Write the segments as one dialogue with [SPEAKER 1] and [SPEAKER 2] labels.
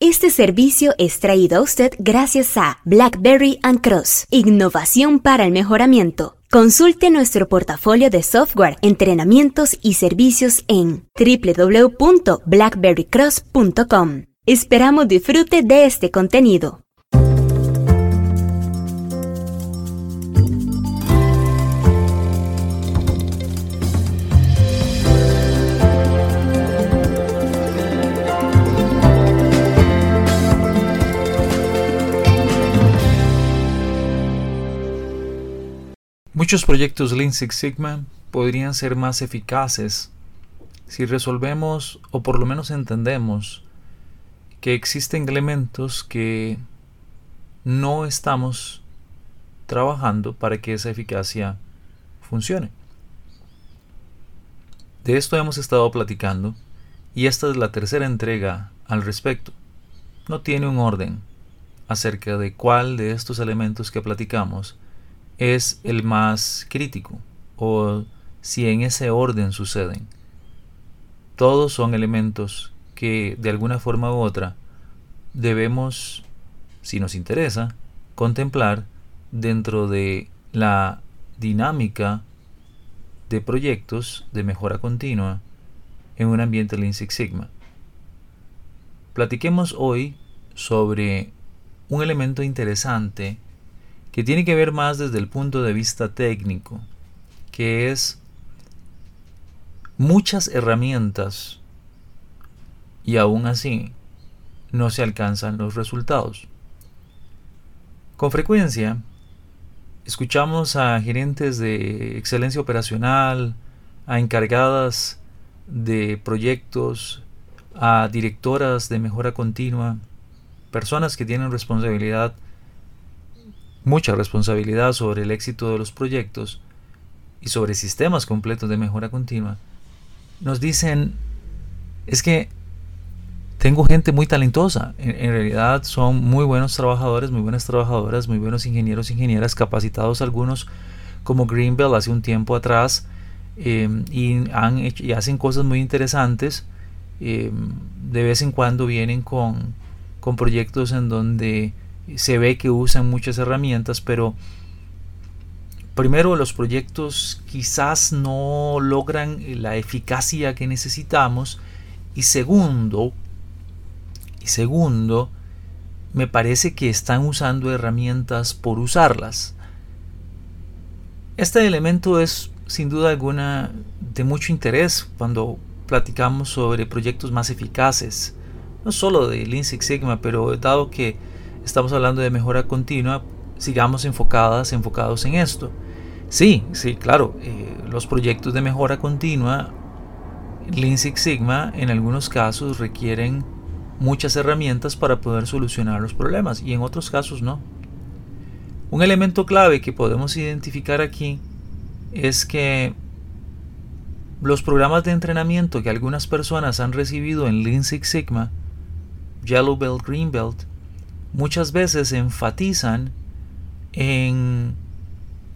[SPEAKER 1] Este servicio es traído a usted gracias a BlackBerry and Cross, innovación para el mejoramiento. Consulte nuestro portafolio de software, entrenamientos y servicios en www.blackberrycross.com. Esperamos disfrute de este contenido.
[SPEAKER 2] Muchos proyectos Lean Six Sigma podrían ser más eficaces si resolvemos o por lo menos entendemos que existen elementos que no estamos trabajando para que esa eficacia funcione. De esto hemos estado platicando y esta es la tercera entrega al respecto. No tiene un orden acerca de cuál de estos elementos que platicamos es el más crítico o si en ese orden suceden. Todos son elementos que de alguna forma u otra debemos, si nos interesa, contemplar dentro de la dinámica de proyectos de mejora continua en un ambiente Lean Six Sigma. Platiquemos hoy sobre un elemento interesante que tiene que ver más desde el punto de vista técnico, que es muchas herramientas y aún así no se alcanzan los resultados. Con frecuencia, escuchamos a gerentes de excelencia operacional, a encargadas de proyectos, a directoras de mejora continua, personas que tienen responsabilidad mucha responsabilidad sobre el éxito de los proyectos y sobre sistemas completos de mejora continua, nos dicen, es que tengo gente muy talentosa, en, realidad son muy buenos trabajadores, muy buenas trabajadoras, muy buenos ingenieros, ingenieras, capacitados algunos como Greenbelt hace un tiempo atrás, em, y, hacen cosas muy interesantes. Em, de vez en cuando vienen con, con proyectos en donde se ve que usan muchas herramientas, pero primero los proyectos quizás no logran la eficacia que necesitamos y segundo, y segundo, me parece que están usando herramientas por usarlas. Este elemento es sin duda alguna de mucho interés cuando platicamos sobre proyectos más eficaces, no solo de Lean Six Sigma, pero dado que estamos hablando de mejora continua, sigamos enfocadas, enfocados en esto. Sí, sí, claro, eh, los proyectos de mejora continua, Lean Six Sigma, en algunos casos requieren muchas herramientas para poder solucionar los problemas y en otros casos no. Un elemento clave que podemos identificar aquí es que los programas de entrenamiento que algunas personas han recibido en Lean Six Sigma, Yellow Belt, Green Belt, muchas veces enfatizan en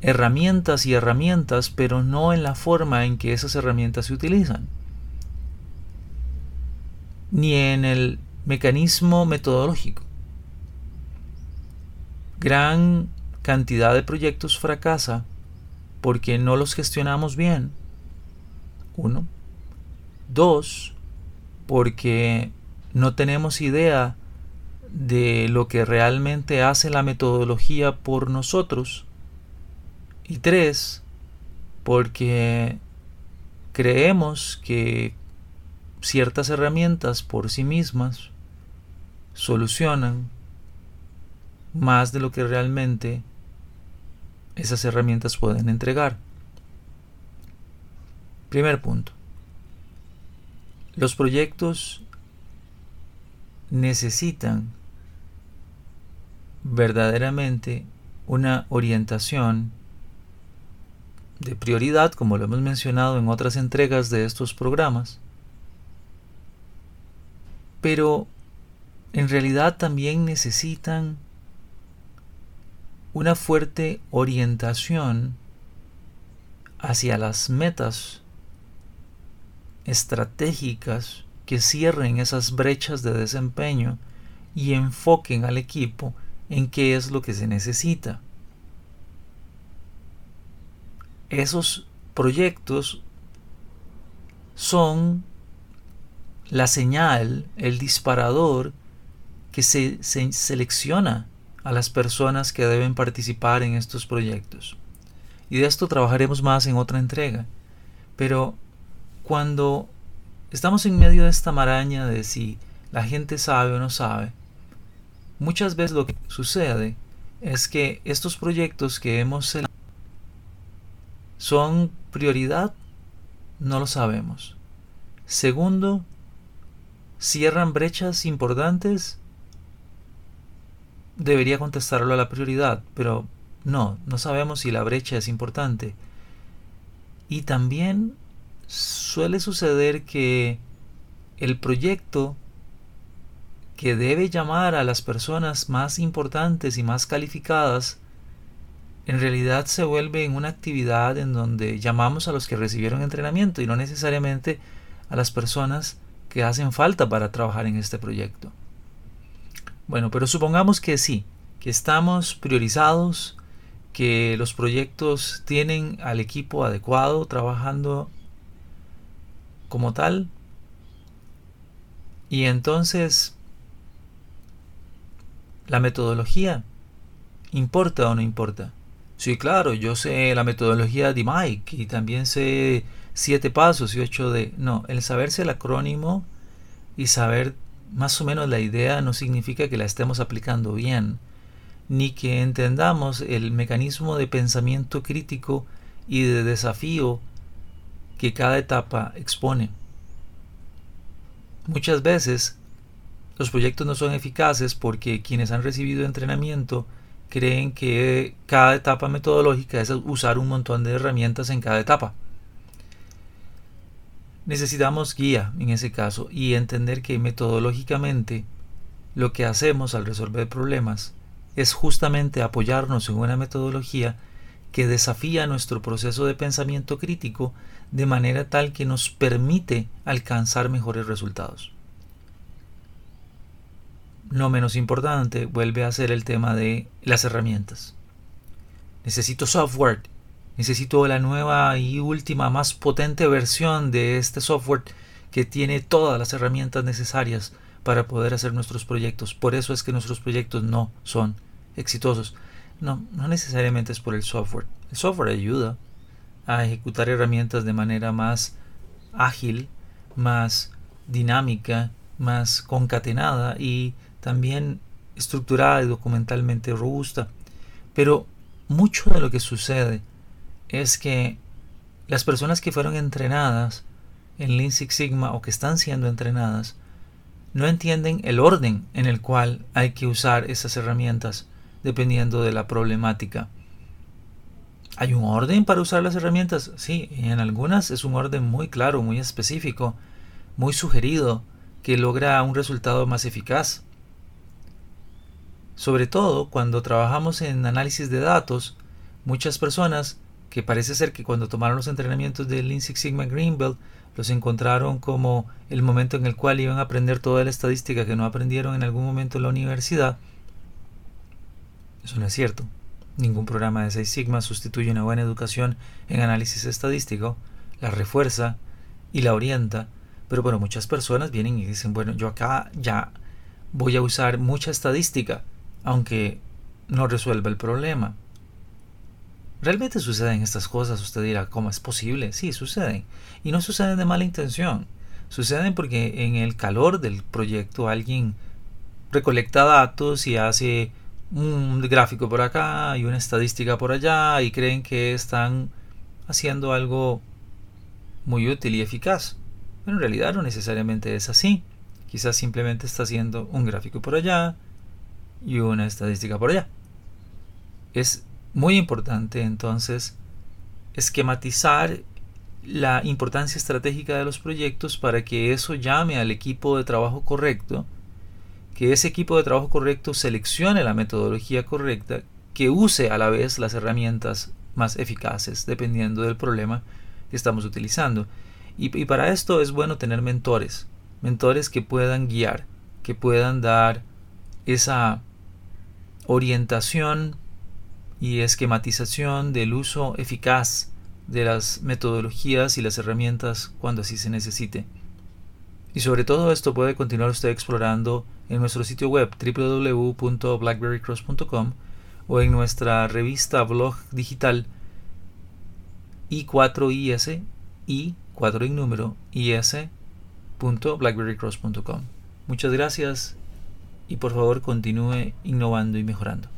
[SPEAKER 2] herramientas y herramientas, pero no en la forma en que esas herramientas se utilizan, ni en el mecanismo metodológico. Gran cantidad de proyectos fracasa porque no los gestionamos bien. Uno. Dos, porque no tenemos idea de lo que realmente hace la metodología por nosotros. Y tres, porque creemos que ciertas herramientas por sí mismas solucionan más de lo que realmente esas herramientas pueden entregar. Primer punto. Los proyectos necesitan verdaderamente una orientación de prioridad, como lo hemos mencionado en otras entregas de estos programas, pero en realidad también necesitan una fuerte orientación hacia las metas estratégicas que cierren esas brechas de desempeño y enfoquen al equipo en qué es lo que se necesita. Esos proyectos son la señal, el disparador que se, selecciona a las personas que deben participar en estos proyectos. Y de esto trabajaremos más en otra entrega. Pero cuando estamos en medio de esta maraña de si la gente sabe o no sabe, muchas veces lo que sucede es que estos proyectos que hemos son prioridad, no lo sabemos. Segundo, cierran brechas importantes, debería contestarlo a la prioridad, pero no, no sabemos si la brecha es importante. Y también suele suceder que el proyecto que debe llamar a las personas más importantes y más calificadas, en realidad se vuelve en una actividad en donde llamamos a los que recibieron entrenamiento y no necesariamente a las personas que hacen falta para trabajar en este proyecto. Bueno, pero supongamos que sí, que estamos priorizados, que los proyectos tienen al equipo adecuado trabajando como tal. Y entonces, la metodología, ¿importa o no importa? Sí, claro, yo sé la metodología de Mike y también sé siete pasos y ocho de... No, el saberse el acrónimo y saber más o menos la idea no significa que la estemos aplicando bien, ni que entendamos el mecanismo de pensamiento crítico y de desafío que cada etapa expone. Muchas veces los proyectos no son eficaces porque quienes han recibido entrenamiento creen que cada etapa metodológica es usar un montón de herramientas en cada etapa necesitamos guía en ese caso y entender que metodológicamente lo que hacemos al resolver problemas es justamente apoyarnos en una metodología que desafía nuestro proceso de pensamiento crítico de manera tal que nos permite alcanzar mejores resultados. No menos importante vuelve a ser el tema de las herramientas. Necesito software necesito la nueva y última, más potente versión de este software que tiene todas las herramientas necesarias para poder hacer nuestros proyectos. Por eso es que nuestros proyectos no son exitosos. No, no necesariamente es por el software. El software ayuda a ejecutar herramientas de manera más ágil, más dinámica, más concatenada y también estructurada y documentalmente robusta. Pero mucho de lo que sucede es que las personas que fueron entrenadas en Lean Six Sigma o que están siendo entrenadas no entienden el orden en el cual hay que usar esas herramientas dependiendo de la problemática. ¿Hay un orden para usar las herramientas? Sí, en algunas es un orden muy claro, muy específico, muy sugerido, que logra un resultado más eficaz. Sobre todo cuando trabajamos en análisis de datos, muchas personas que parece ser que cuando tomaron los entrenamientos de Lean Six Sigma Greenbelt, los encontraron como el momento en el cual iban a aprender toda la estadística que no aprendieron en algún momento en la universidad. Eso no es cierto. Ningún programa de Six Sigma sustituye una buena educación en análisis estadístico, la refuerza y la orienta. Pero bueno, muchas personas vienen y dicen, bueno, yo acá ya voy a usar mucha estadística, aunque no resuelva el problema. ¿Realmente suceden estas cosas? Usted dirá, ¿cómo es posible? Sí, suceden. Y no suceden de mala intención. Suceden porque en el calor del proyecto alguien recolecta datos y hace un gráfico por acá y una estadística por allá y creen que están haciendo algo muy útil y eficaz. Pero en realidad no necesariamente es así. Quizás simplemente está haciendo un gráfico por allá y una estadística por allá. Es muy importante entonces esquematizar la importancia estratégica de los proyectos para que eso llame al equipo de trabajo correcto, que ese equipo de trabajo correcto seleccione la metodología correcta, que use a la vez las herramientas más eficaces dependiendo del problema que estamos utilizando. Y, para esto es bueno tener mentores, mentores que puedan guiar, que puedan dar esa orientación y esquematización del uso eficaz de las metodologías y las herramientas cuando así se necesite. Y sobre todo esto puede continuar usted explorando en nuestro sitio web www.blackberrycross.com o en nuestra revista blog digital i4is i 4 en número is.blackberrycross.com. Muchas gracias y por favor continúe innovando y mejorando.